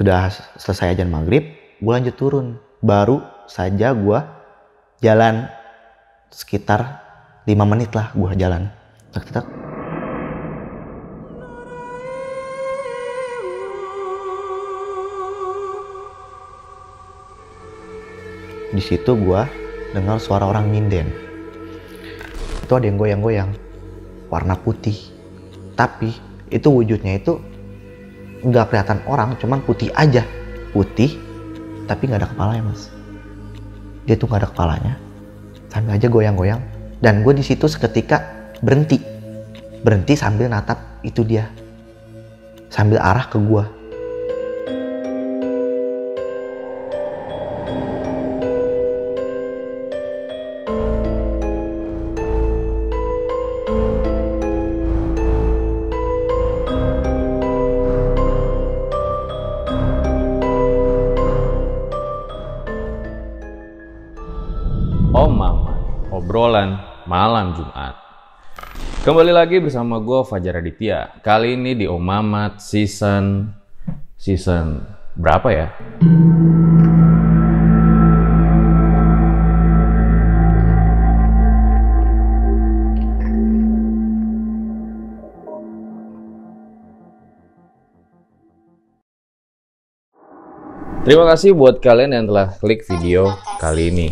Sudah selesai ajan maghrib, gue lanjut turun. Baru saja gue jalan sekitar 5 menit lah gue jalan. Tak, tak. Di situ gue dengar suara orang nyinden. Itu ada yang goyang-goyang, warna putih. Tapi itu wujudnya itu nggak kelihatan orang, cuman putih aja. Putih, tapi nggak ada kepalanya mas. Dia tuh nggak ada kepalanya, sambil aja goyang-goyang. Dan gue di situ seketika berhenti, berhenti sambil natap itu dia, sambil arah ke gue. Obrolan malam Jumat. Kembali lagi bersama gue Fajar Aditya. Kali ini di Om Mamat season season berapa ya? Terima kasih buat kalian yang telah klik video kali ini.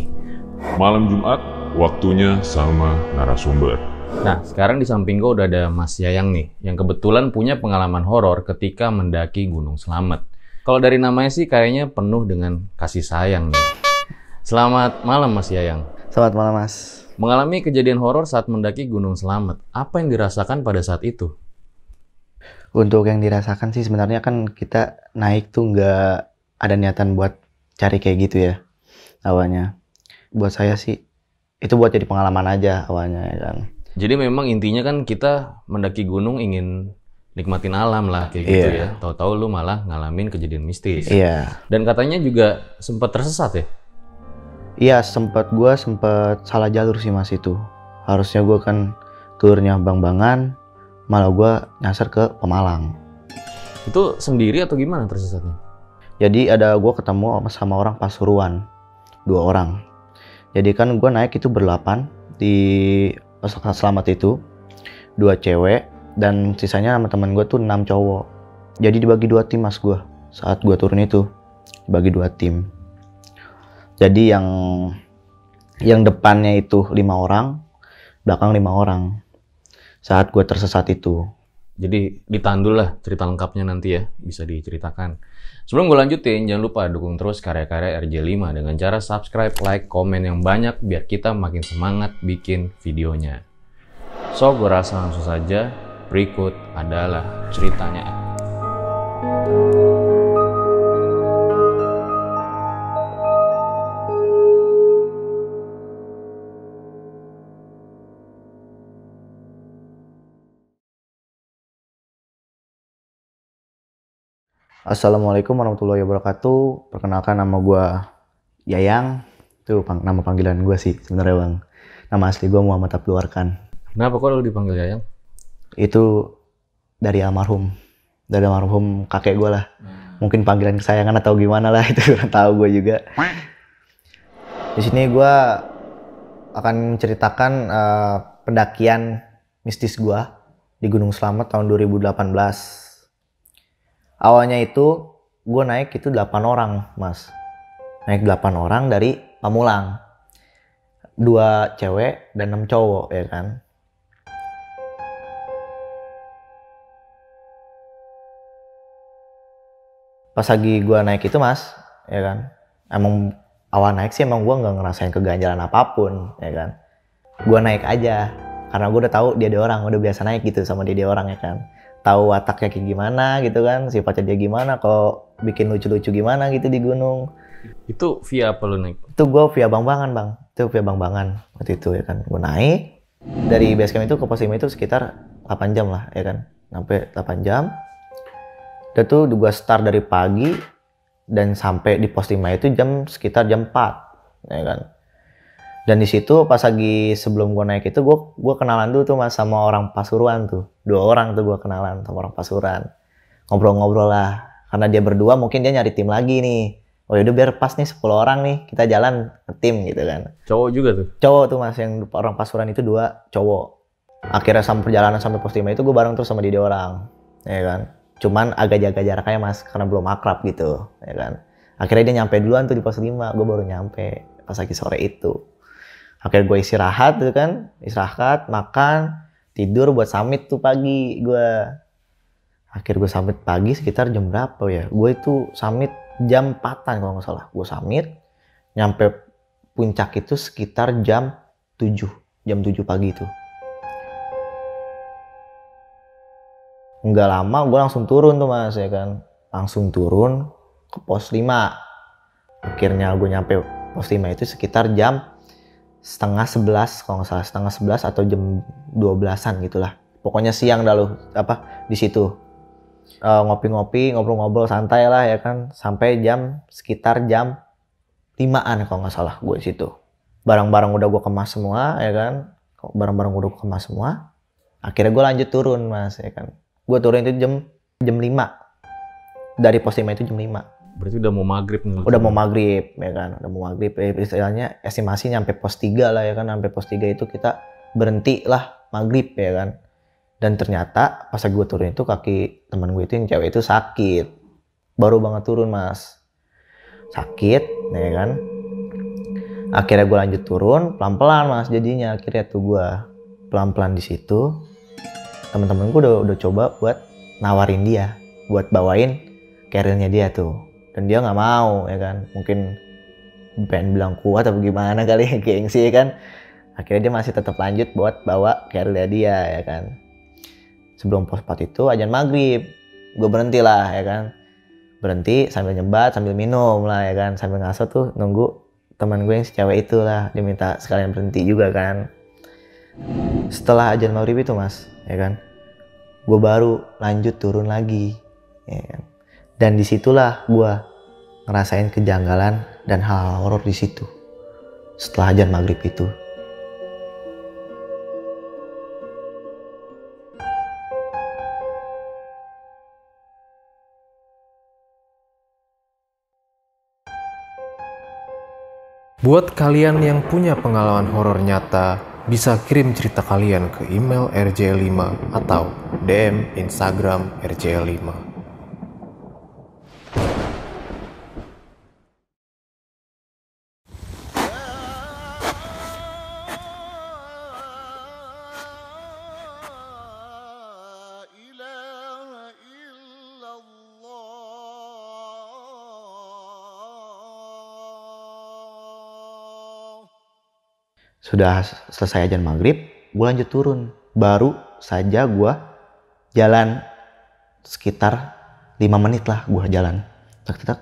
Malam Jumat, waktunya sama narasumber. Nah, sekarang di samping gue udah ada Mas Yayang nih, yang kebetulan punya pengalaman horor ketika mendaki Gunung Slamet. Kalau dari namanya sih kayaknya penuh dengan kasih sayang nih. Selamat malam Mas Yayang. Selamat malam mas. Mengalami kejadian horor saat mendaki Gunung Slamet. Apa yang dirasakan pada saat itu? Untuk yang dirasakan sih sebenarnya kan kita naik tuh nggak ada niatan buat cari kayak gitu ya awalnya. Buat saya sih itu buat jadi pengalaman aja awalnya ya kan. Jadi memang intinya kan kita mendaki gunung ingin nikmatin alam lah kayak gitu Iya. ya. Tahu-tahu lu malah ngalamin kejadian mistis. Iya. Dan katanya juga sempat tersesat ya? Iya sempet gue sempet salah jalur sih mas itu. Harusnya gue kan turunnya Bang-Bangan, malah gue nyasar ke Pemalang. Itu sendiri atau gimana tersesatnya? Jadi ada gue ketemu sama orang Pasuruan, dua orang. Jadi kan gue naik itu berlapan di pesawat selamat itu, dua cewek dan sisanya sama teman gue tuh enam cowok. Jadi dibagi dua tim mas gue saat gue turun itu, dibagi dua tim. Jadi yang yang depannya itu lima orang, belakang lima orang. Saat gue tersesat itu, Jadi ditandul lah cerita lengkapnya nanti ya, bisa diceritakan. Sebelum gue lanjutin, jangan lupa dukung terus karya-karya RJ5 dengan cara subscribe, like, komen yang banyak biar kita makin semangat bikin videonya. So, gue rasa langsung saja, berikut adalah ceritanya. Assalamualaikum warahmatullahi wabarakatuh. Perkenalkan nama gue Yayang. Itu pang- nama panggilan gue sih sebenarnya bang. Nama asli gue Muhammad Abdul Arkan. Kenapa kok lu dipanggil Yayang? Itu dari almarhum. Dari almarhum kakek gue lah. Mungkin panggilan kesayangan atau gimana lah itu kurang tahu gue juga. Di sini gue akan menceritakan eh, pendakian mistis gue di Gunung Slamet tahun 2018 awalnya itu gue naik itu 8 orang mas. Naik 8 orang dari Pamulang. Dua cewek dan enam cowok ya kan? Pas lagi gue naik itu mas ya kan? Emang awal naik sih emang gue nggak ngerasain keganjalan apa pun ya kan? Gue naik aja karena gue udah tahu dia dia orang udah biasa naik gitu sama dia dia orang ya kan tahu wataknya kayak gimana gitu kan sifatnya dia gimana kalau bikin lucu-lucu gimana gitu di gunung. Itu via apa lu naik? itu gue via bang bangan bang. Itu via bang bangan waktu itu ya kan. Gue naik dari base camp itu ke pos 5 itu sekitar 8 jam lah ya kan. Sampai 8 jam. Dan tuh gue start dari pagi dan sampai di pos 5 itu jam sekitar jam 4 ya kan dan di situ pas lagi sebelum gue naik itu gue gue kenalan dulu tuh mas sama orang Pasuruan tuh. Dua orang tuh gue kenalan sama orang Pasuruan. Ngobrol-ngobrol lah. Karena dia berdua mungkin dia nyari tim lagi nih. Oh yaudah biar pas nih 10 orang nih kita jalan ke tim gitu kan. Cowok juga tuh. cowok tuh mas yang orang pasuran itu dua cowok. Akhirnya sampai perjalanan sampai pos 5 itu gue bareng terus sama dia orang ya kan. Cuman agak jaga jaraknya mas karena belum akrab gitu ya kan. Akhirnya dia nyampe duluan tuh di pos 5 gue baru nyampe pas lagi sore itu akhirnya gue istirahat tuh kan. Istirahat makan tidur buat summit tuh pagi gue akhir gue summit pagi sekitar jam berapa ya? Gue itu summit jam 4an kalau nggak salah. Gue summit nyampe puncak itu sekitar jam 7 jam 7 pagi itu. Nggak lama gue langsung turun tuh mas ya kan. Langsung turun ke pos 5 akhirnya gue nyampe pos 5 itu sekitar jam setengah 11 kalau nggak salah setengah 11 atau jam 12an gitulah. Pokoknya siang dah lu apa di situ. Eh, ngopi-ngopi ngobrol-ngobrol santai lah ya kan. Sampai jam sekitar jam 5an kalau nggak salah gue di situ. Barang-barang udah gue kemas semua ya kan. Barang-barang udah gue kemas semua. Akhirnya gue lanjut turun mas ya kan. Gue turun itu jam jam 5 dari pos 5 itu jam 5 Berarti udah mau maghrib nih. udah mau maghrib ya kan? Udah mau maghrib. Eh, istilahnya estimasi nyampe pos 3 lah ya kan? Sampai pos 3 itu kita berhenti lah maghrib ya kan? Dan ternyata pas gue turun itu kaki teman gue itu yang cewek itu sakit. Baru banget turun mas. Sakit ya kan? Akhirnya gue lanjut turun pelan-pelan mas jadinya akhirnya tuh gue pelan-pelan di situ. Teman-teman gue udah udah coba buat nawarin dia buat bawain carrier-nya dia tuh dan dia nggak mau ya kan? Mungkin pengen bilang kuat atau gimana kali ya gengsi ya kan? Akhirnya dia masih tetap lanjut buat bawa carrier dia ya kan? Sebelum pos 4 itu ajan maghrib. Gue berhenti lah ya kan? Berhenti sambil nyebat sambil minum lah ya kan? Sambil ngaso tuh nunggu teman gue yang si cewek itu lah dia minta sekalian berhenti juga kan? Setelah ajan maghrib itu mas ya kan? Gue baru lanjut turun lagi ya kan? Dan di situlah gue ngerasain kejanggalan dan hal-hal horor di situ. Setelah ajar maghrib itu, Buat kalian yang punya pengalaman horor nyata, bisa kirim cerita kalian ke email rj5 atau DM Instagram rj 5 sudah selesai ajan maghrib gue lanjut turun. Baru saja gue jalan sekitar 5 menit lah gue jalan. Tak tak tak.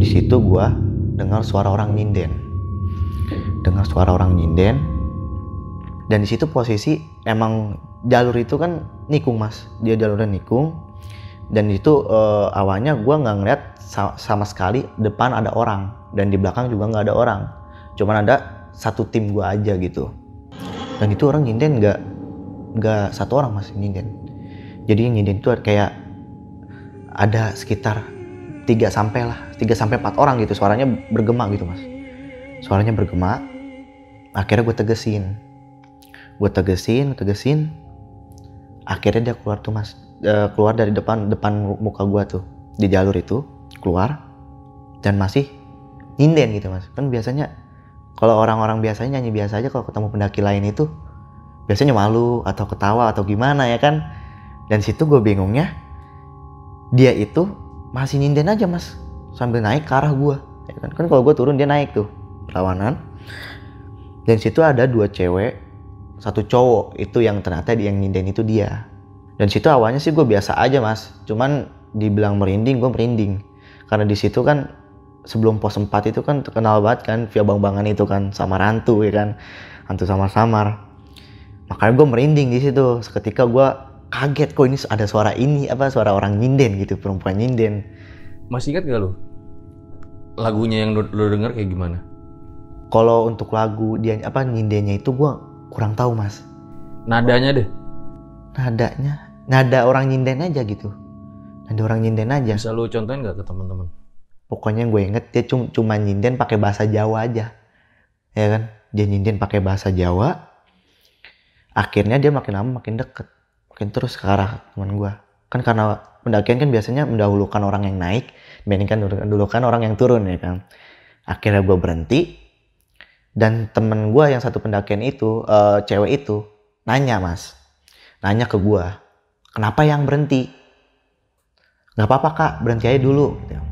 di situ gue dengar suara orang nyinden. Dengar suara orang nyinden. Dan di situ posisi emang jalur itu kan nikung mas. Dia jalurnya nikung dan itu eh, awalnya gue nggak ngeliat sa- sama sekali depan ada orang. Dan di belakang juga nggak ada orang. Cuman ada satu tim gue aja gitu. Dan itu orang nyinden nggak nggak satu orang mas yang nyinden. Jadi nyinden itu kayak ada sekitar 3 sampai lah 3 sampai 4 orang gitu. Suaranya bergema gitu mas. Suaranya bergema. Akhirnya gue tegesin. Gue tegesin tegesin. Akhirnya dia keluar tuh mas Eh, keluar dari depan depan muka gue tuh. Di jalur itu keluar dan masih nyinden gitu mas. Kan biasanya kalau orang-orang biasanya nyanyi biasa aja kalau ketemu pendaki lain itu biasanya malu atau ketawa atau gimana ya kan? Dan situ gue bingungnya dia itu masih nyinden aja mas. Sambil naik ke arah gue ya kan? Kan kalau gue turun dia naik tuh perlawanan dan situ ada dua cewek satu cowok itu yang ternyata yang nyinden itu dia dan situ awalnya sih gue biasa aja mas. Cuman dibilang merinding gue merinding. Karena di situ kan sebelum pos 4 itu kan terkenal banget kan via bang bangan itu kan sama rantu ya kan. Hantu samar-samar makanya gue merinding di situ. Seketika gue kaget kok ini ada suara ini apa suara orang nyinden gitu perempuan nyinden. Masih ingat gak lu? Lagunya yang lu, lu denger kayak gimana? kalau untuk lagu dia apa nyindennya itu gue kurang tahu mas. Nadanya deh. nadanya nada orang nyinden aja gitu. Nada orang nyinden aja. Bisa lu contohin nggak ke teman-teman? pokoknya gue inget dia cum- cuma nyinden pakai bahasa Jawa aja. Ya kan? Dia nyinden pakai bahasa Jawa. Akhirnya dia makin lama makin deket. Makin terus ke arah teman gue kan karena pendakian kan biasanya mendahulukan orang yang naik dibandingkan mendahulukan orang yang turun ya kan? Akhirnya gue berhenti. Dan temen gue yang satu pendakian itu eh, cewek itu nanya mas. Nanya ke gue kenapa yang berhenti? Nggak apa-apa kak. Berhenti aja dulu gitu.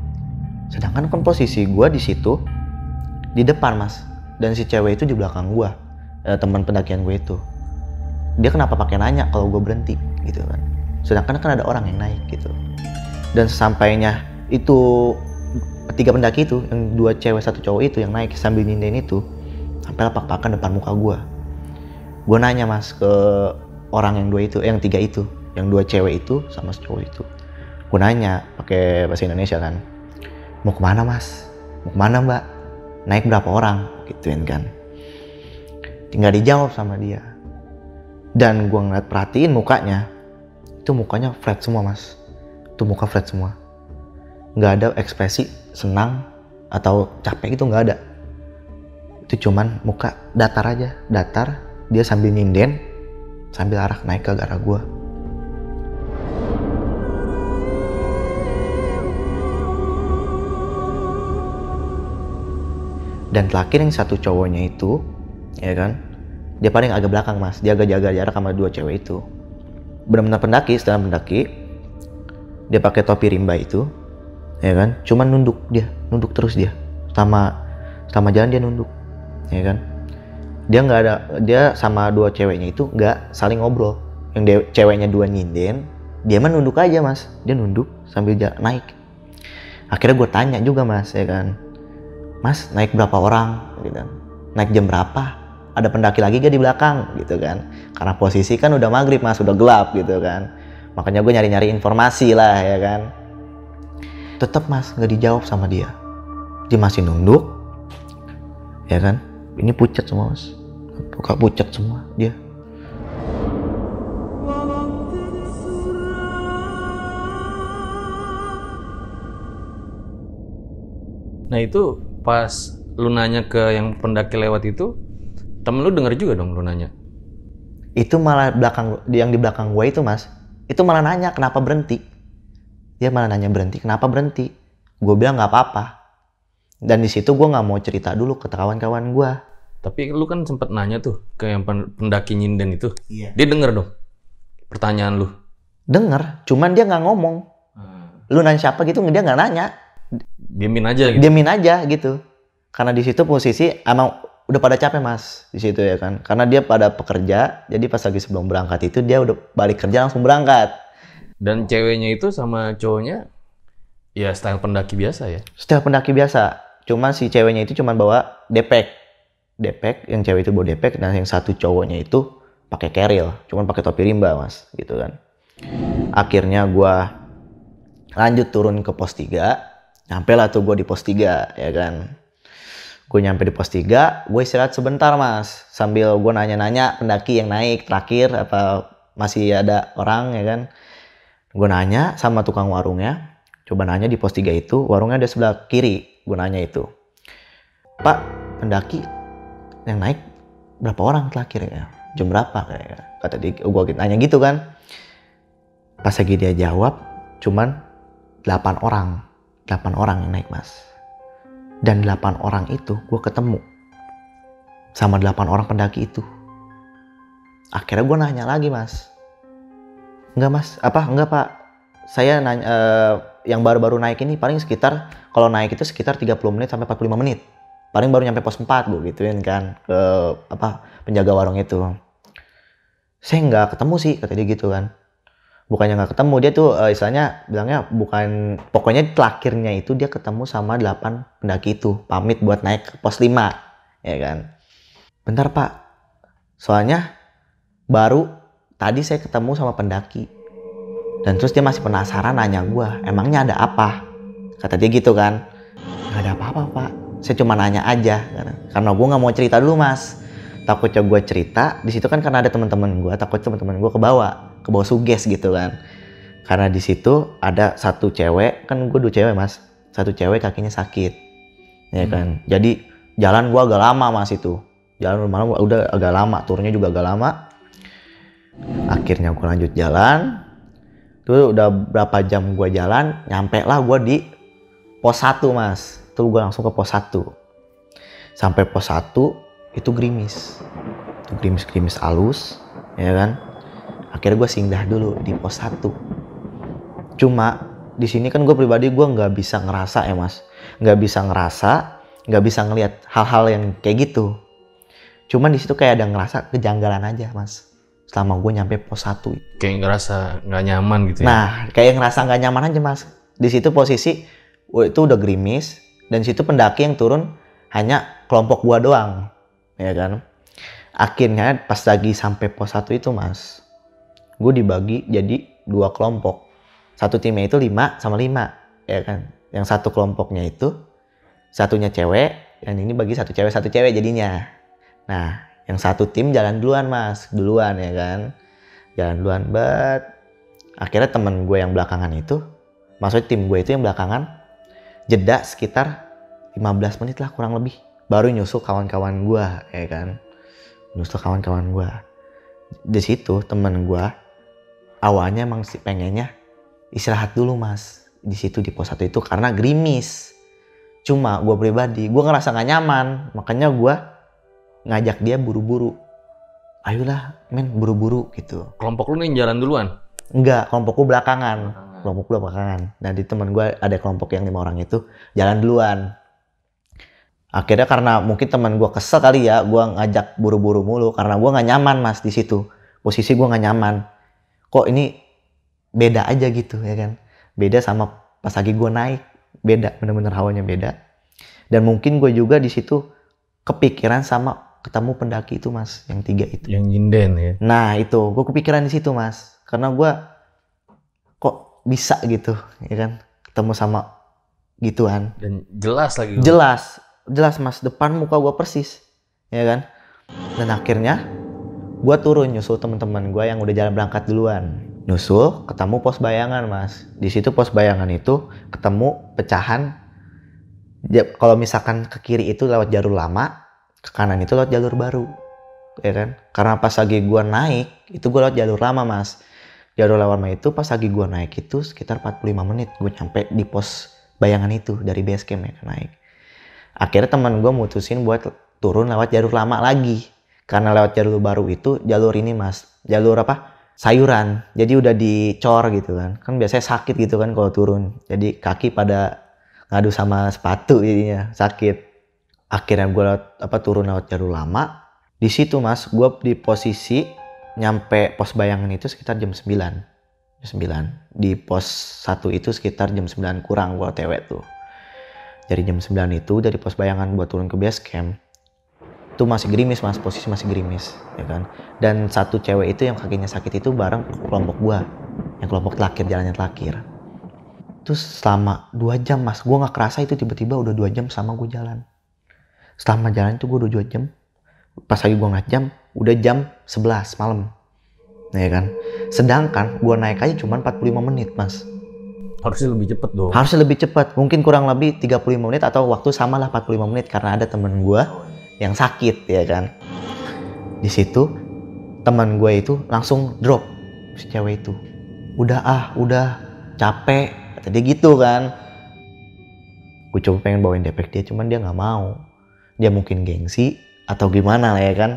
sedangkan kan posisi gue di situ di depan mas dan si cewek itu di belakang gue teman pendakian gue itu. Dia kenapa pakai nanya kalau gue berhenti gitu kan. Sedangkan kan ada orang yang naik gitu. Dan sesampainya itu tiga pendaki itu yang dua cewek satu cowok itu yang naik sambil nyinden itu sampai lapak-pakan depan muka gue gue nanya mas ke orang yang dua itu yang tiga itu yang dua cewek itu sama cowok itu. Gue nanya pakai bahasa Indonesia kan mau ke mana mas? Mau ke mana mbak? Naik berapa orang? Gituin kan. Tinggal dijawab sama dia. Dan gue ngeliat perhatiin mukanya. Itu mukanya flat semua mas. Itu muka flat semua. Nggak ada ekspresi senang atau capek itu nggak ada. Itu cuman muka datar aja. Datar dia sambil nyinden sambil arah naik ke arah gue dan terakhir yang satu cowoknya itu ya kan? Dia paling agak belakang mas. Dia agak jaga jarak sama dua cewek itu. Benar-benar pendaki setelah pendaki dia pakai topi rimba itu ya kan? Cuman nunduk dia nunduk terus dia. Sama sama jalan dia nunduk ya kan? Dia nggak ada dia sama dua ceweknya itu nggak saling ngobrol. Yang de- ceweknya dua nyinden dia mah nunduk aja mas. Dia nunduk sambil naik. Akhirnya gue tanya juga mas ya kan mas naik berapa orang? Gitu. Naik jam berapa? Ada pendaki lagi gak di belakang? Gitu kan. Karena posisi kan udah maghrib mas udah gelap gitu kan. Makanya gue nyari-nyari informasi lah ya kan. Tetap mas nggak dijawab sama dia. Dia masih nunduk ya kan. Ini pucat semua mas. Buka pucat semua dia. Nah itu pas lu nanya ke yang pendaki lewat itu, temen lu denger juga dong lu nanya. itu malah belakang yang di belakang gue itu mas itu malah nanya kenapa berhenti dia malah nanya berhenti kenapa berhenti gue bilang nggak apa-apa dan di situ gue nggak mau cerita dulu ke kawan-kawan gue Tapi lu kan sempet nanya tuh ke yang pen- pendaki nyinden itu. Iya. Dia denger dong pertanyaan lu. denger cuman dia nggak ngomong lu nanya siapa gitu dia nggak nanya Diemin aja gitu. diamin aja gitu. Karena di situ posisi emang udah pada capek mas di situ ya kan. Karena dia pada pekerja jadi pas lagi sebelum berangkat itu dia udah balik kerja langsung berangkat. Dan ceweknya itu sama cowoknya ya style pendaki biasa ya. Setiap pendaki biasa. Cuman si ceweknya itu cuman bawa depek. Depek yang cewek itu bawa depek dan yang satu cowoknya itu pakai keril. Cuman pakai topi rimba mas gitu kan. Akhirnya gua lanjut turun ke pos 3 nyampe lah tuh gue di pos 3 ya kan? Gue nyampe di pos 3 gue istirahat sebentar mas. Sambil gue nanya-nanya pendaki yang naik terakhir apa masih ada orang ya kan? Gue nanya sama tukang warungnya. Coba nanya di pos 3 itu warungnya ada sebelah kiri. Gue nanya itu pak pendaki yang naik berapa orang terakhir ya? Jam berapa kayak? Kata dia gue nanya gitu kan. Pas lagi dia jawab cuman 8 orang 8 orang yang naik mas. Dan 8 orang itu gue ketemu. Sama 8 orang pendaki itu. Akhirnya gue nanya lagi mas. Enggak mas. Apa? Enggak pak. Saya nanya eh, yang baru-baru naik ini paling sekitar kalau naik itu sekitar 30 menit sampai 45 menit. Paling baru nyampe pos 4 gue gituin kan ke apa penjaga warung itu. Saya nggak ketemu sih kata dia gitu kan bukannya nggak ketemu dia tuh eh, istilahnya bilangnya bukan pokoknya terakhirnya itu dia ketemu sama 8 pendaki itu pamit buat naik ke pos 5 ya kan? Bentar pak. Soalnya baru tadi saya ketemu sama pendaki. Dan terus dia masih penasaran nanya gua emangnya ada apa? Kata dia gitu kan. Nggak ada apa-apa pak. Saya cuma nanya aja karena, karena gue nggak mau cerita dulu mas. Takutnya gue cerita di situ kan karena ada teman-teman gue takut teman-teman gue kebawa kebawa suges gitu kan. Karena di situ ada satu cewek kan gue dua cewek mas. Satu cewek kakinya sakit ya kan. Jadi jalan gue agak lama mas itu. Jalan malam udah agak lama turunnya juga agak lama. Akhirnya gue lanjut jalan. Tuh udah berapa jam gue jalan nyampe lah gue di pos 1 mas. Tuh gue langsung ke pos 1 sampai pos 1 itu gerimis. Itu gerimis gerimis halus ya kan akhirnya gue singgah dulu di pos 1 cuma di sini kan gue pribadi gue nggak bisa ngerasa ya mas nggak bisa ngerasa nggak bisa ngelihat hal-hal yang kayak gitu cuman di situ kayak ada ngerasa kejanggalan aja mas selama gue nyampe pos 1 Kayak ngerasa nggak nyaman gitu ya. Nah, kayak ngerasa nggak nyaman aja mas. Di situ posisi itu udah gerimis dan situ pendaki yang turun hanya kelompok gua doang, ya kan. Akhirnya pas lagi sampai pos 1 itu mas, gue dibagi jadi dua kelompok. Satu timnya itu lima sama lima, ya kan. Yang satu kelompoknya itu satunya cewek, yang ini bagi satu cewek satu cewek jadinya. Nah, yang satu tim jalan duluan mas, duluan ya kan jalan duluan bet akhirnya temen gue yang belakangan itu maksudnya tim gue itu yang belakangan jeda sekitar 15 menit lah kurang lebih baru nyusul kawan-kawan gue ya kan nyusul kawan-kawan gue di situ temen gue awalnya emang sih pengennya istirahat dulu mas di situ di pos satu itu karena gerimis. Cuma gue pribadi gue ngerasa gak nyaman makanya gue ngajak dia buru-buru. Ayolah men buru-buru gitu. Kelompok lu nih jalan duluan. enggak kelompokku belakangan. Kelompok gue belakangan. Nah di teman gue ada kelompok yang lima orang itu jalan duluan. Akhirnya karena mungkin teman gue kesel kali ya gue ngajak buru-buru mulu karena gue nggak nyaman mas di situ. Posisi gue nggak nyaman kok ini beda aja gitu ya kan beda sama pas lagi gue naik beda bener-bener hawanya beda dan mungkin gue juga di situ kepikiran sama ketemu pendaki itu mas yang tiga itu Yang nyinden ya. Nah itu, gue kepikiran di situ mas, karena gue kok bisa gitu, ya kan, ketemu sama gituan. Dan jelas lagi. Jelas, jelas mas, depan muka gue persis, ya kan. Dan akhirnya gue turun nyusul teman-teman gue yang udah jalan berangkat duluan. Nyusul, ketemu pos bayangan mas. Di situ pos bayangan itu ketemu pecahan. Kalau misalkan ke kiri itu lewat jalur lama, ke kanan itu lewat jalur baru ya kan karena pas lagi gua naik itu gua lewat jalur lama mas jalur lama itu pas lagi gua naik itu sekitar 45 menit gue nyampe di pos bayangan itu dari base camp ya naik akhirnya teman gua mutusin buat turun lewat jalur lama lagi karena lewat jalur baru itu jalur ini mas jalur apa? Sayuran. Jadi udah dicor gitu kan. Kan biasanya sakit gitu kan kalau turun. Jadi kaki pada ngadu sama sepatu jadinya sakit. Akhirnya gue lewat apa turun lewat jalur lama. Di situ mas gue di posisi nyampe pos bayangan itu sekitar jam 9 jam 9 di pos 1 itu sekitar jam 9 kurang gue otw tuh. Dari jam 9 itu dari pos bayangan buat turun ke base camp itu masih gerimis mas. Posisi masih gerimis ya kan? Dan satu cewek itu yang kakinya sakit itu bareng kelompok gue yang kelompok telakir jalannya telakir terus selama dua jam mas gue nggak kerasa itu tiba-tiba udah dua jam sama gue jalan. Selama jalan itu gue udah dua jam. Pas lagi gue ngeliat jam udah jam 11 malam ya kan? Sedangkan gue naik aja cuma 45 menit mas. Harusnya lebih cepet dong. harusnya lebih cepat mungkin kurang lebih 35 menit atau waktu sama lah 45 menit karena ada temen gue yang sakit ya kan? Di situ teman gue itu langsung drop si cewek itu. Udah ah udah capek kata dia gitu kan. Gue coba pengen bawain depek dia cuman dia nggak mau. Dia mungkin gengsi atau gimana lah ya kan?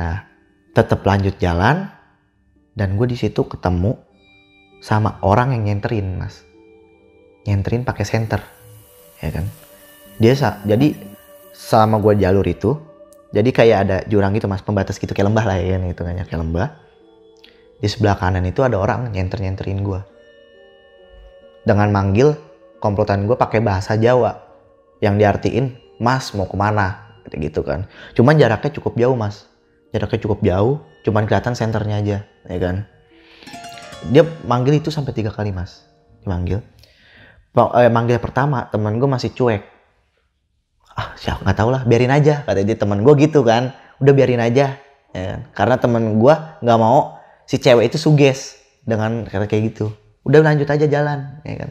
Nah tetap lanjut jalan dan gue di situ ketemu sama orang yang nyenterin mas. Nyenterin pakai senter ya kan? Dia jadi sama gue jalur itu jadi kayak ada jurang gitu mas pembatas gitu kayak lembah lah ya kan itu kayak lembah. Di sebelah kanan itu ada orang nyenter nyenterin gue dengan manggil komplotan gue pakai bahasa Jawa yang diartiin mas mau ke mana? Gitu kan. Cuman jaraknya cukup jauh mas. Jaraknya cukup jauh cuman kelihatan senternya aja ya kan. Dia manggil itu sampai tiga kali mas. Dimanggil eh, manggil pertama teman gue masih cuek ah siapa? Nggak tahu lah biarin aja kata dia. Teman gue gitu kan. Udah biarin aja ya kan? karena temen gue nggak mau si cewek itu suges dengan kata kayak gitu. Udah lanjut aja jalan ya kan?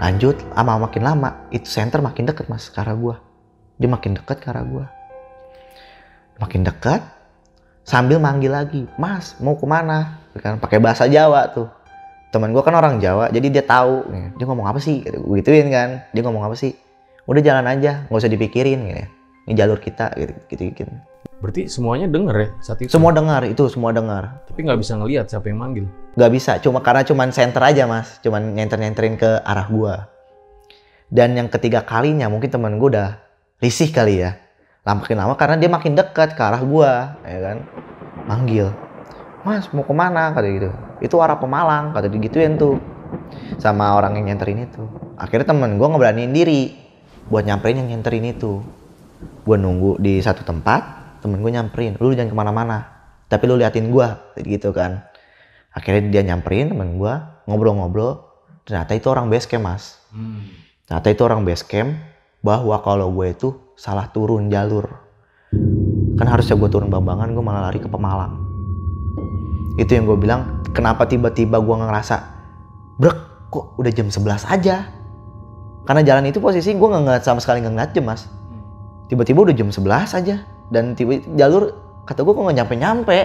Lanjut lama makin lama. Itu center makin deket mas ke gue dia makin deket ke gue makin dekat sambil manggil lagi mas mau ke mana? Ya kan? Pakai bahasa Jawa tuh. Teman gue kan orang Jawa jadi dia tahu dia ngomong apa sih? Gitu gituin kan. Dia ngomong apa sih udah jalan aja nggak usah dipikirin gitu ya. ini jalur kita gitu gitu, gitu. Berarti semuanya denger ya saat itu? semua dengar itu semua dengar. Tapi nggak bisa ngelihat siapa yang manggil. nggak bisa cuma karena cuman center aja mas. Cuman nyenter nyenterin ke arah gua. Dan yang ketiga kalinya mungkin teman gua udah risih kali ya. Lama makin lama karena dia makin dekat ke arah gua ya kan? Manggil mas mau ke mana? kata gitu. Itu arah Pemalang kata digituin tuh. Sama orang yang nyenterin itu. Akhirnya temen gua ngeberaniin diri buat nyamperin yang nyenterin itu. Gua nunggu di satu tempat temen gue nyamperin. Lu jangan ke mana-mana tapi lu liatin gua gitu kan. Akhirnya dia nyamperin temen gua ngobrol-ngobrol. Ternyata itu orang base camp mas. Ternyata itu orang base camp bahwa kalau gue itu salah turun jalur. Kan harusnya gue turun Bambangan gue malah lari ke Pemalang. Itu yang gue bilang kenapa tiba-tiba gue ngerasa brek kok udah jam 11 aja karena jalan itu posisi gue nggak ngeliat sama sekali nggak ngeliat jam mas. Tiba-tiba udah jam 11 aja. Dan tiba jalur kata gue kok nggak nyampe-nyampe.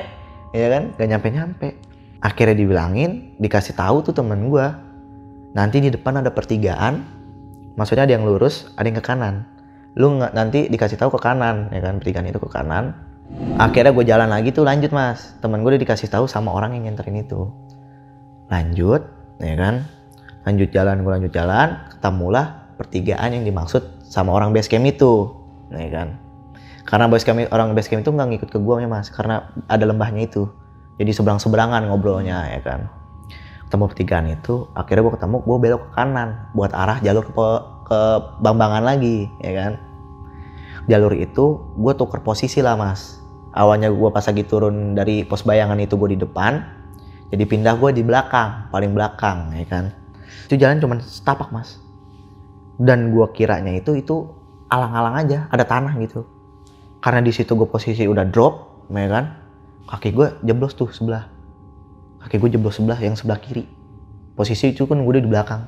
Ya kan? Nggak nyampe-nyampe. Akhirnya dibilangin dikasih tahu tuh temen gue nanti di depan ada pertigaan. Maksudnya ada yang lurus ada yang ke kanan. Lu nggak nanti dikasih tahu ke kanan ya kan? Pertigaan itu ke kanan. Akhirnya gue jalan lagi tuh lanjut mas. Temen gue udah dikasih tahu sama orang yang nyenterin itu. Lanjut ya kan lanjut jalan gue lanjut jalan ketemulah pertigaan yang dimaksud sama orang base camp itu. Ya kan? Karena base camp orang base camp itu nggak ngikut ke gue ya mas karena ada lembahnya itu. Jadi seberang seberangan ngobrolnya ya kan? Ketemu pertigaan itu akhirnya gue ketemu gue belok ke kanan buat arah jalur ke, ke Bambangan lagi ya kan? Jalur itu gue tuker posisi lah mas. Awalnya gue pas lagi turun dari pos bayangan itu gue di depan jadi pindah gue di belakang paling belakang ya kan itu jalan cuma setapak mas. Dan gue kiranya itu itu alang-alang aja ada tanah gitu. Karena di situ gue posisi udah drop ya kan? Kaki gue jeblos tuh sebelah. Kaki gue jeblos sebelah yang sebelah kiri. Posisi itu kan gue udah di belakang.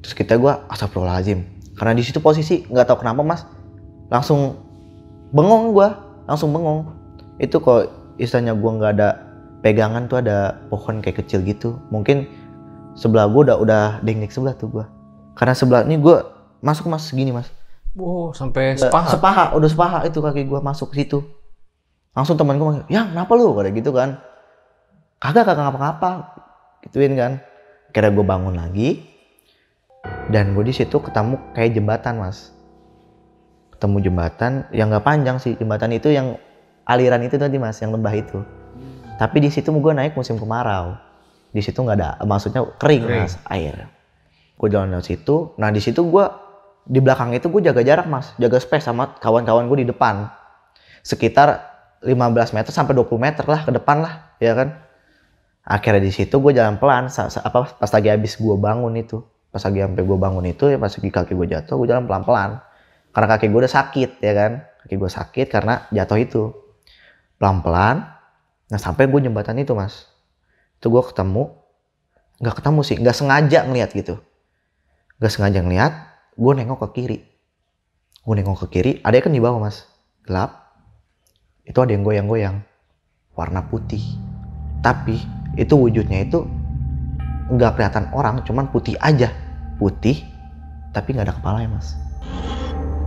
Terus kita gue astagfirullahaladzim. Karena di situ posisi nggak tahu kenapa mas langsung bengong gue langsung bengong. Itu kok istilahnya gue nggak ada pegangan tuh ada pohon kayak kecil gitu. Mungkin sebelah gue udah udah denglik sebelah tuh gue karena sebelah ini gue masuk mas segini mas. Wow, sampai sepaha. sepaha udah sepaha itu kaki gue masuk ke situ. Langsung teman gue manggil yang kenapa lu? Kayak gitu kan. Kagak kagak ngapa-ngapa. Gituin kan. Kira gue bangun lagi. Dan gue di situ ketemu kayak jembatan mas. Ketemu jembatan yang nggak panjang sih. Jembatan itu yang aliran itu tadi mas yang lembah itu. Tapi di situ gue naik musim kemarau di situ nggak ada maksudnya kering, Kering. mas air. Gue jalan lewat situ. Nah di situ gue di belakang itu gue jaga jarak mas. Jaga space sama kawan-kawan gue di depan. Sekitar 15 meter sampai 20 meter lah ke depan lah ya kan? Akhirnya di situ gue jalan pelan apa pas lagi habis gue bangun itu. Pas lagi sampai gue bangun itu ya pas lagi kaki gue jatuh gue jalan pelan pelan karena kaki gue udah sakit ya kan? Kaki gue sakit karena jatuh itu. Pelan pelan nah sampai gue jembatan itu mas itu gue ketemu nggak ketemu sih nggak sengaja ngeliat gitu. Nggak sengaja ngeliat gue nengok ke kiri. Gue nengok ke kiri ada kan di bawah mas. Gelap. Itu ada yang goyang-goyang. Warna putih. Tapi itu wujudnya itu nggak kelihatan orang cuman putih aja. Putih tapi nggak ada kepalanya mas.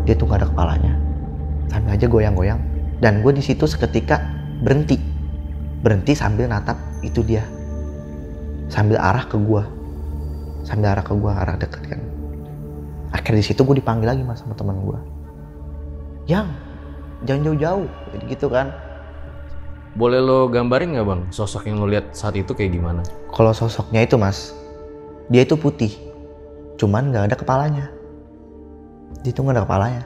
Dia tuh nggak ada kepalanya. Sambil aja goyang-goyang. Dan gue di situ seketika berhenti. Berhenti sambil natap itu dia sambil arah ke gua. Sambil arah ke gua arah deket kan. Akhirnya di situ gue dipanggil lagi mas sama teman gua. Yang jangan jauh-jauh Jadi gitu kan. Boleh lo gambarin nggak bang sosok yang lo lihat saat itu kayak gimana? kalau sosoknya itu mas dia itu putih. Cuman nggak ada kepalanya. Dia tuh nggak ada kepalanya.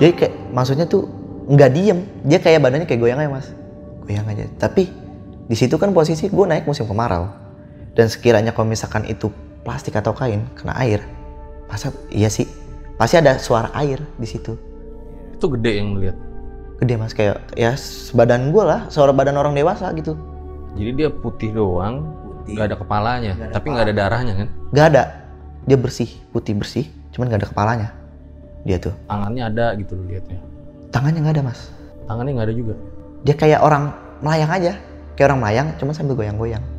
Jadi kayak maksudnya tuh nggak diem. Dia kayak badannya kayak goyang aja mas. Goyang aja. Tapi di situ kan posisi gue naik musim kemarau dan sekiranya kalau misalkan itu plastik atau kain kena air masa iya sih? Pasti ada suara air di situ. Itu gede yang melihat. gede mas. Kayak ya sebadan gue lah suara badan orang dewasa gitu. Jadi dia putih doang, nggak ada kepalanya, tapi nggak ada darahnya kan? Gak ada. Dia bersih putih bersih cuman gak ada kepalanya. Dia tuh. Tangannya ada gitu loh liatnya. tangannya nggak ada mas. Tangannya nggak ada juga. dia kayak orang melayang aja. Kayak orang melayang cuman sambil goyang-goyang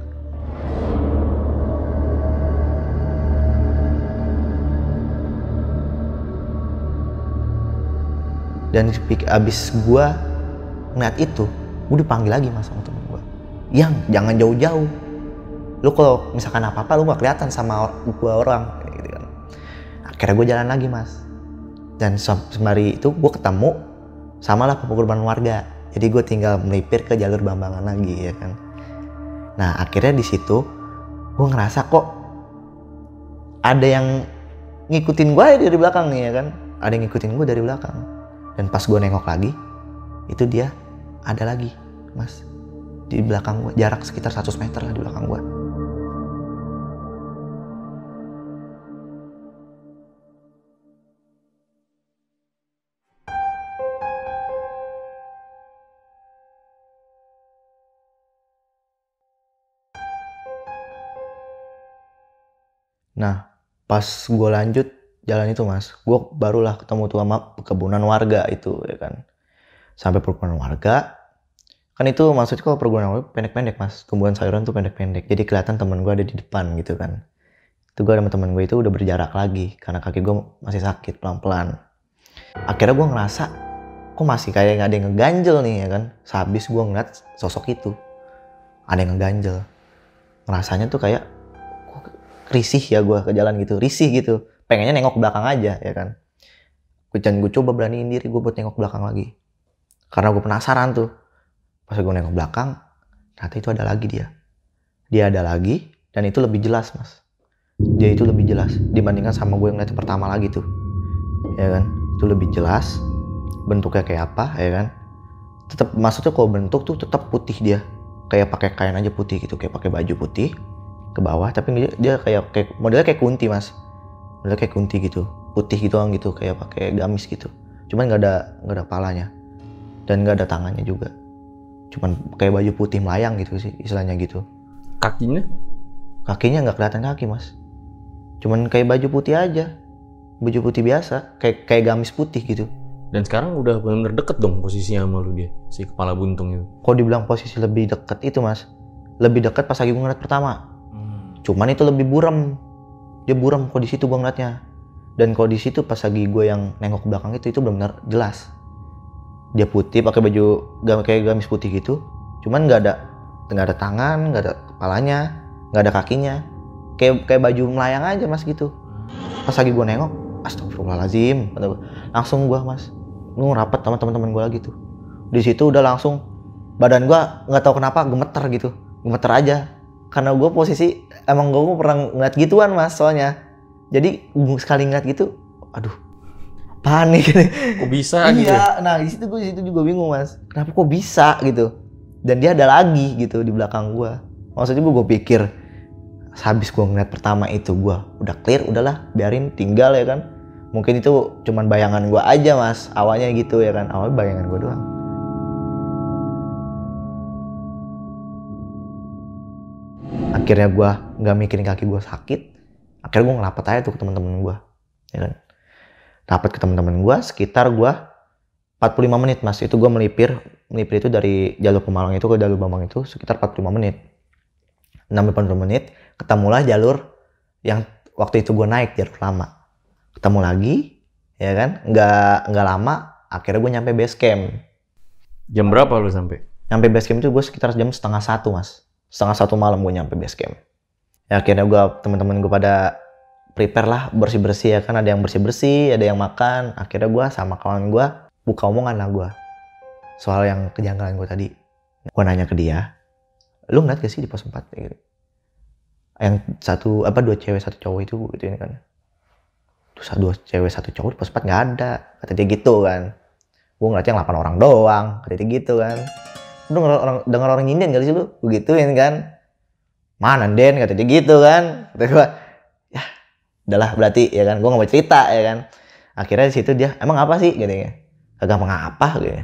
dan abis gua ngeliat itu gua dipanggil lagi mas sama temen gua. Yang jangan jauh-jauh. Lu kalau misalkan apa-apa lu gak kelihatan sama gua orang gitu kan. Akhirnya gua jalan lagi mas. Dan sem- sembari itu gua ketemu sama lah pengorbanan warga. Jadi gue tinggal melipir ke jalur Bambangan lagi ya kan. Nah akhirnya di situ gue ngerasa kok ada yang ngikutin gue dari belakang nih ya kan. Ada yang ngikutin gue dari belakang dan pas gue nengok lagi itu dia ada lagi mas. Di belakang gue jarak sekitar 100 meter lah di belakang gue Nah, pas gue lanjut jalan itu mas, gue barulah ketemu tuh sama perkebunan warga itu ya kan. Sampai perkebunan warga, kan itu maksudnya kalau perkebunan warga pendek-pendek mas, tumbuhan sayuran tuh pendek-pendek. Jadi kelihatan temen gue ada di depan gitu kan. Itu gue sama temen gue itu udah berjarak lagi, karena kaki gue masih sakit pelan-pelan. Akhirnya gue ngerasa, kok masih kayak nggak ada yang ngeganjel nih ya kan. Sehabis gue ngeliat sosok itu, ada yang ngeganjel. Ngerasanya tuh kayak risih ya gue ke jalan gitu risih gitu pengennya nengok ke belakang aja ya kan? Gue gue coba beraniin diri gue buat nengok ke belakang lagi. Karena gue penasaran tuh. Pas gue nengok belakang ternyata itu ada lagi dia. Dia ada lagi dan itu lebih jelas mas. Dia itu lebih jelas dibandingkan sama gue yang yang pertama lagi tuh. Ya kan? Itu lebih jelas bentuknya kayak apa ya kan? Tetap maksudnya kalau bentuk tuh tetap putih dia. Kayak pakai kain aja putih gitu kayak pakai baju putih ke bawah tapi dia, dia kayak kayak modelnya kayak kunti mas modelnya kayak kunti gitu putih gitu doang gitu kayak pakai gamis gitu. Cuman nggak ada nggak ada kepalanya dan nggak ada tangannya juga. Cuman kayak baju putih melayang gitu sih istilahnya gitu. Kakinya? kakinya nggak kelihatan kaki mas. Cuman kayak baju putih aja. Baju putih biasa kayak kayak gamis putih gitu. Dan sekarang udah benar-benar deket dong posisinya sama lu dia, si kepala buntung itu. kalau dibilang posisi lebih deket itu mas. Lebih deket pas lagi gue ngeliat pertama. Cuman itu lebih buram dia buram kok di situ gue ngeliatnya. Dan kalau di situ pas lagi gue yang nengok ke belakang itu itu benar-benar jelas. Dia putih pakai baju kayak gamis putih gitu. Cuman nggak ada nggak ada tangan nggak ada kepalanya nggak ada kakinya. Kayak kayak baju melayang aja mas gitu. Pas lagi gue nengok astagfirullahalazim langsung gue mas lu rapat sama teman-teman gue lagi tuh. Di situ udah langsung badan gue nggak tahu kenapa gemeter gitu. Gemeter aja karena gue posisi emang gue pernah ngeliat gituan mas soalnya. Jadi sekali ngeliat gitu aduh panik Kok bisa gitu? ya? iya nah di situ gue di situ juga bingung mas. Kenapa kok bisa gitu. Dan dia ada lagi gitu di belakang gue maksudnya gue gue pikir habis gue ngeliat pertama itu gue udah clear udahlah biarin tinggal ya kan. Mungkin itu cuman bayangan gue aja mas awalnya gitu ya kan. Awalnya bayangan gue doang akhirnya gue nggak mikirin kaki gue sakit. Akhirnya gue ngelapet aja tuh ke teman-teman gue ya kan? Rapat ke teman-teman gue sekitar gue 45 menit mas. Itu gue melipir melipir itu dari jalur Pemalang itu ke jalur Bambang itu sekitar 45 menit. 60 menit ketemulah jalur yang waktu itu gue naik jalur lama. Ketemu lagi ya kan? Nggak nggak lama akhirnya gue nyampe base camp. Jam berapa lu sampai? nyampe base camp itu gue sekitar jam setengah satu mas setengah satu malam gue nyampe base camp. Ya akhirnya gue teman-teman gue pada prepare lah bersih bersih ya kan? Ada yang bersih bersih ada yang makan. Akhirnya gue sama kawan gue buka omongan lah gue soal yang kejanggalan gue tadi. Gue nanya ke dia lu ngeliat gak sih di pos 4 gitu. Yang satu apa dua cewek satu cowok itu gitu ini kan. Terus dua cewek satu cowok di pos 4 nggak ada. Kata dia gitu kan. Gue ngeliatnya yang 8 orang doang. Kata dia gitu kan lu denger orang denger orang nyinden kali sih lu begituin kan. Mana Den kata dia gitu kan. Kata gue ya udahlah berarti ya kan. Gue nggak mau cerita ya kan. Akhirnya di situ dia emang apa sih? Katanya. Kagak mengapa gitu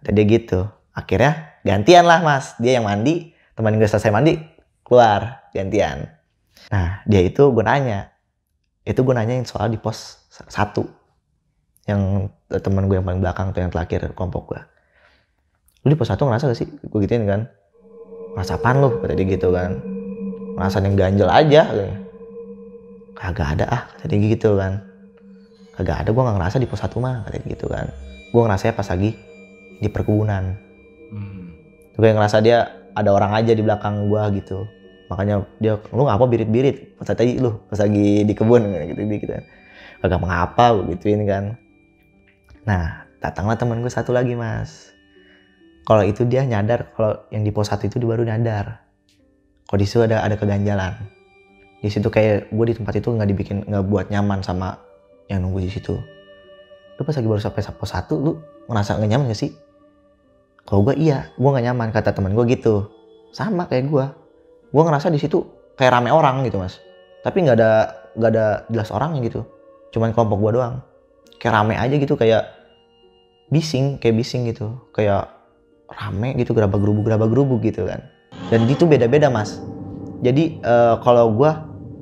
kata dia gitu. Akhirnya gantian lah mas. Dia yang mandi teman gue selesai mandi keluar gantian. Nah dia itu gue nanya itu gue nanyain soal di pos satu. Yang teman gue yang paling belakang tuh yang terakhir kelompok gue lu di pos satu ngerasa gak sih? Gue gituin kan. Ngerasa apaan lu? Kata dia gitu kan. Ngerasa yang ganjel aja katanya. kagak ada ah kata dia gitu kan. Kagak ada gue gak ngerasa di pos satu mah kata dia gitu kan. Gue ngerasa pas lagi di perkebunan. Gue ngerasa dia ada orang aja di belakang gue gitu. Makanya dia lu ngapa birit-birit? Pas tadi lu pas lagi di kebun gitu gitu kagak mengapa gue gituin kan. Nah datanglah teman gue satu lagi mas kalau itu dia nyadar kalau yang di pos satu itu dia baru nyadar. Kalau di situ ada ada keganjalan. Di situ kayak gue di tempat itu nggak dibikin nggak buat nyaman sama yang nunggu di situ. Lu pas lagi baru sampai pos satu lu ngerasa nggak nyaman gak sih? Kalau gue iya gue nggak nyaman kata teman gue gitu. Sama kayak gue gue ngerasa di situ kayak rame orang gitu mas. Tapi nggak ada nggak ada jelas orangnya gitu. Cuman kelompok gue doang. Kayak rame aja gitu kayak bising kayak bising gitu. Kayak rame gitu gerabak gerubuk gerabak gerubuk gitu kan. Dan itu beda beda mas. Jadi eh, kalau gue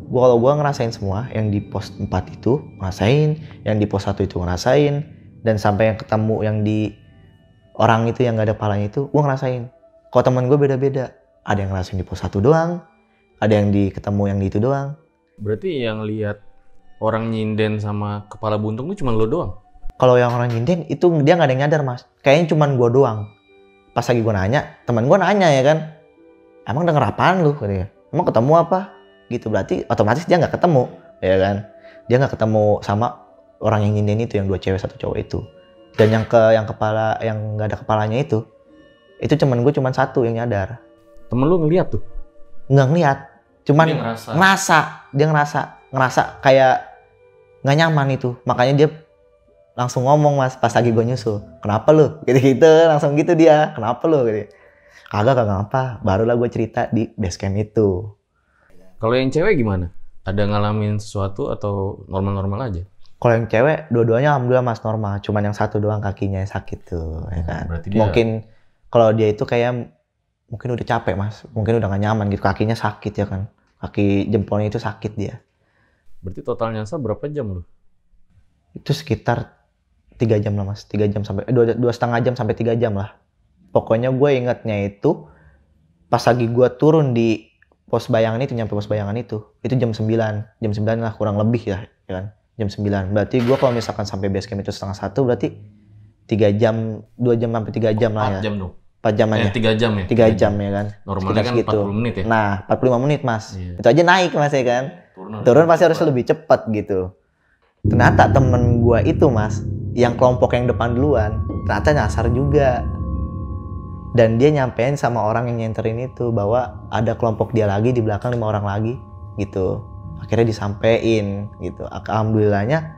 gua kalau gue ngerasain semua yang di pos 4 itu ngerasain yang di pos 1 itu ngerasain dan sampai yang ketemu yang di orang itu yang gak ada palanya itu gue ngerasain. Kalau teman gue beda beda ada yang ngerasain di pos 1 doang ada yang di ketemu yang di itu doang. Berarti yang lihat orang nyinden sama kepala buntung itu cuma lo doang. kalau yang orang nyinden itu dia nggak ada yang nyadar mas. Kayaknya cuman gua doang pas lagi gua nanya teman gua nanya ya kan? Emang denger apaan lu? katanya emang ketemu apa? Gitu berarti otomatis dia nggak ketemu ya kan? Dia nggak ketemu sama orang yang nyinden itu yang dua cewek satu cowok itu. Dan yang ke yang kepala yang nggak ada kepalanya itu itu cuman gue cuman satu yang nyadar. Temen lu ngeliat tuh. nggak ngeliat cuman Dia ngerasa. ngerasa dia ngerasa ngerasa kayak nggak nyaman itu. Makanya dia langsung ngomong mas pas lagi gue nyusul kenapa lu? Gitu gitu langsung gitu dia kenapa lu? Gitu. Kagak kagak apa barulah gue cerita di basecamp itu. Kalau yang cewek gimana? Ada ngalamin sesuatu atau normal-normal aja? kalau yang cewek dua-duanya alhamdulillah mas normal. Cuman yang satu doang kakinya yang sakit tuh ya kan? Berarti dia- mungkin kalau dia itu kayak mungkin udah capek mas. Mungkin udah gak nyaman gitu kakinya sakit ya kan? Kaki jempolnya itu sakit dia. Berarti total nyasa berapa jam lu? itu sekitar tiga jam lah mas. Tiga jam sampai eh, dua, dua setengah jam sampai tiga jam lah. Pokoknya gue ingatnya itu pas lagi gue turun di pos bayangan itu nyampe pos bayangan itu itu jam 9 jam 9 lah kurang lebih ya, ya kan? Jam 9 berarti gue kalau misalkan sampai base camp itu setengah satu berarti tiga jam dua jam sampai tiga jam lah 4 ya. jam dong. empat jam Eh, aja 3 jam ya? tiga jam ya kan? Normalnya kan Sekitar 40 menit ya? nah 45 menit mas. Iya. itu aja naik mas ya kan? Turun, turun pasti harus lebih cepat gitu. Ternyata temen gua itu mas, yang kelompok yang depan duluan, ternyata nyasar juga. Dan dia nyampein sama orang yang nyenterin itu bahwa ada kelompok dia lagi di belakang lima orang lagi gitu. Akhirnya disampein gitu. Alhamdulillahnya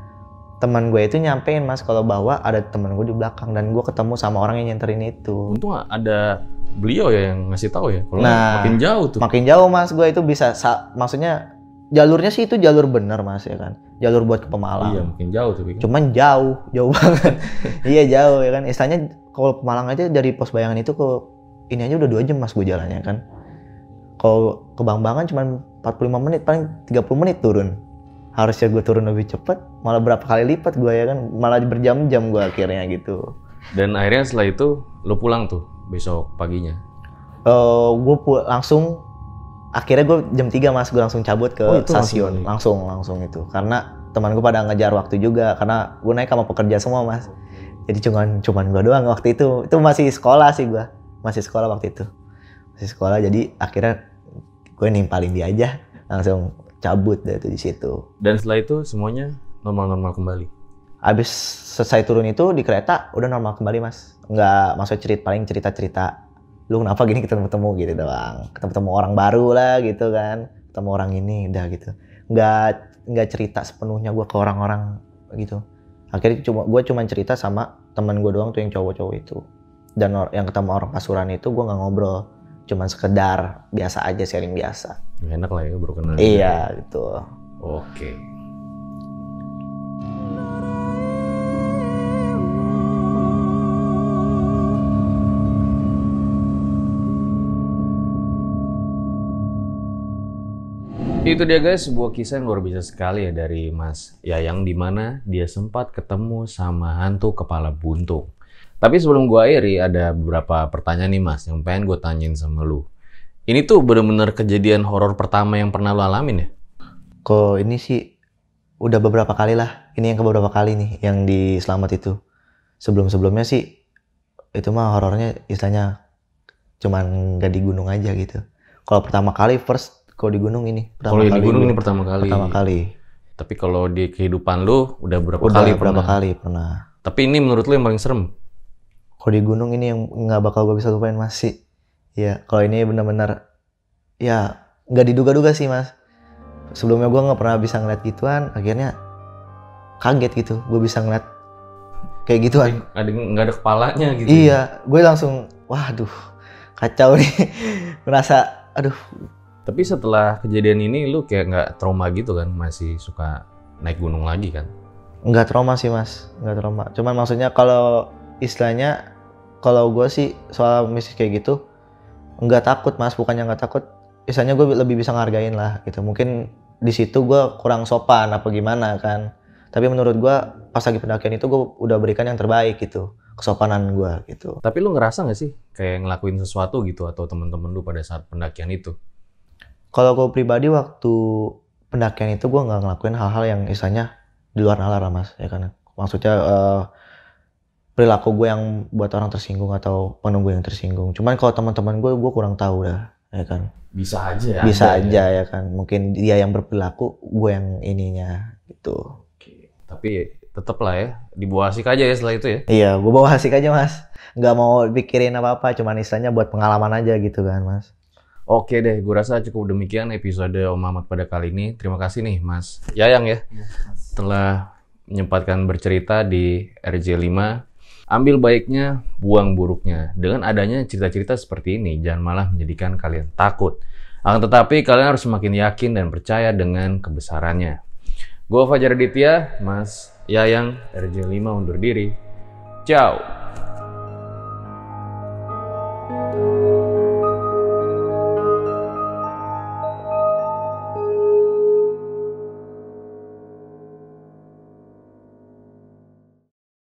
teman gue itu nyampein mas kalau bahwa ada temen gue di belakang dan gue ketemu sama orang yang nyenterin itu. Untung ada beliau ya yang ngasih tahu ya. Kalau Nah, makin jauh tuh. Makin jauh mas gue itu bisa sa- maksudnya jalurnya sih itu jalur bener mas ya kan. Jalur buat ke Pemalang. Iya, makin jauh tuh. Bik. cuman jauh jauh banget iya jauh ya kan istilahnya kalau Pemalang aja dari pos bayangan itu ke ini aja udah dua jam mas gue jalannya kan kalau ke Bangbangan cuman 45 menit paling 30 menit turun harusnya gue turun lebih cepet malah berapa kali lipat gue ya kan malah berjam-jam gue akhirnya gitu Dan akhirnya setelah itu lo pulang tuh besok paginya. gue langsung akhirnya gue jam 3 mas gue langsung cabut ke Oh, itu langsung stasiun. balik. langsung langsung itu. Karena teman gue pada ngejar waktu juga karena gue naik sama pekerja semua mas. Jadi cuman cuman gue doang waktu itu. Itu masih sekolah sih gue masih sekolah waktu itu. Masih sekolah. Jadi akhirnya gue nimpalin dia aja. Langsung cabut dari di situ. Dan setelah itu semuanya normal-normal kembali. abis selesai turun itu di kereta udah normal kembali mas. Nggak masuk cerita paling cerita cerita lu kenapa gini? Ketemu ketemu gitu doang. Ketemu ketemu orang baru lah gitu kan. Ketemu orang ini udah gitu. Nggak nggak cerita sepenuhnya gue ke orang-orang gitu. Akhirnya cuma gue cuma cerita sama teman gue doang tuh yang cowok-cowok itu. Dan yang ketemu orang pasuran itu gue nggak ngobrol. Cuman sekedar biasa aja sharing biasa. Enak lah ya baru kenal. iya gitu. Oke. Itu dia guys, sebuah kisah yang luar biasa sekali ya dari Mas Yayang di mana dia sempat ketemu sama hantu kepala buntung. Tapi sebelum gua akhiri ada beberapa pertanyaan nih Mas yang pengen gue tanyain sama lu. Ini tuh bener-bener kejadian horor pertama yang pernah lu alamin ya? Kok ini sih udah beberapa kali lah. Ini yang ke beberapa kali nih yang di Selamat itu. Sebelum-sebelumnya sih itu mah horornya istilahnya cuman gak di gunung aja gitu. Kalau pertama kali first kalau di gunung ini pertama Kalau di kali gunung ini pertama kali. pertama kali. Tapi kalau di kehidupan lu udah berapa Udah kali berapa pernah? kali pernah. Tapi ini menurut lu yang paling serem? Kalau di gunung ini yang nggak bakal gue bisa lupain masih. Ya, kalau ini benar-benar ya nggak diduga-duga sih mas. Sebelumnya gue nggak pernah bisa ngeliat gituan, akhirnya kaget gitu. Gue bisa ngeliat kayak gituan. Ada nggak ada kepalanya gitu? Iya, gue langsung, waduh, kacau nih. Merasa, aduh, Tapi setelah kejadian ini lu kayak nggak trauma gitu kan? Masih suka naik gunung lagi kan? nggak trauma sih mas, nggak trauma. Cuman maksudnya kalau istilahnya, kalau gue sih soal misi kayak gitu, nggak takut mas, bukannya nggak takut. Istilahnya gue lebih bisa ngargain lah gitu. Mungkin di situ gue kurang sopan apa gimana kan. Tapi menurut gue pas lagi pendakian itu gue udah berikan yang terbaik gitu, kesopanan gue gitu. Tapi lu ngerasa nggak sih kayak ngelakuin sesuatu gitu atau teman-teman lu pada saat pendakian itu? Kalau gue pribadi waktu pendakian itu gue nggak ngelakuin hal-hal yang istilahnya di luar nalar lah mas ya kan? Maksudnya eh, perilaku gue yang buat orang tersinggung atau penunggu yang tersinggung. Cuman kalau teman-teman gue gue kurang tahu dah ya kan? Bisa aja. bisa ada aja ya. kan? Mungkin dia yang berperilaku gue yang ininya gitu. Oke. Tapi tetep lah ya, dibawa asik aja ya setelah itu ya. iya gue bawa asik aja mas. Nggak mau pikirin apa apa cuman istilahnya buat pengalaman aja gitu kan mas Oke deh, gue rasa cukup demikian episode Om Ahmad pada kali ini. Terima kasih nih Mas Yayang ya, ya telah menyempatkan bercerita di RJ5. Ambil baiknya, buang buruknya. Dengan adanya cerita-cerita seperti ini, jangan malah menjadikan kalian takut. Akan tetapi, kalian harus semakin yakin dan percaya dengan kebesarannya. Gue Fajar Aditya, Mas Yayang, RJ5 undur diri. Ciao!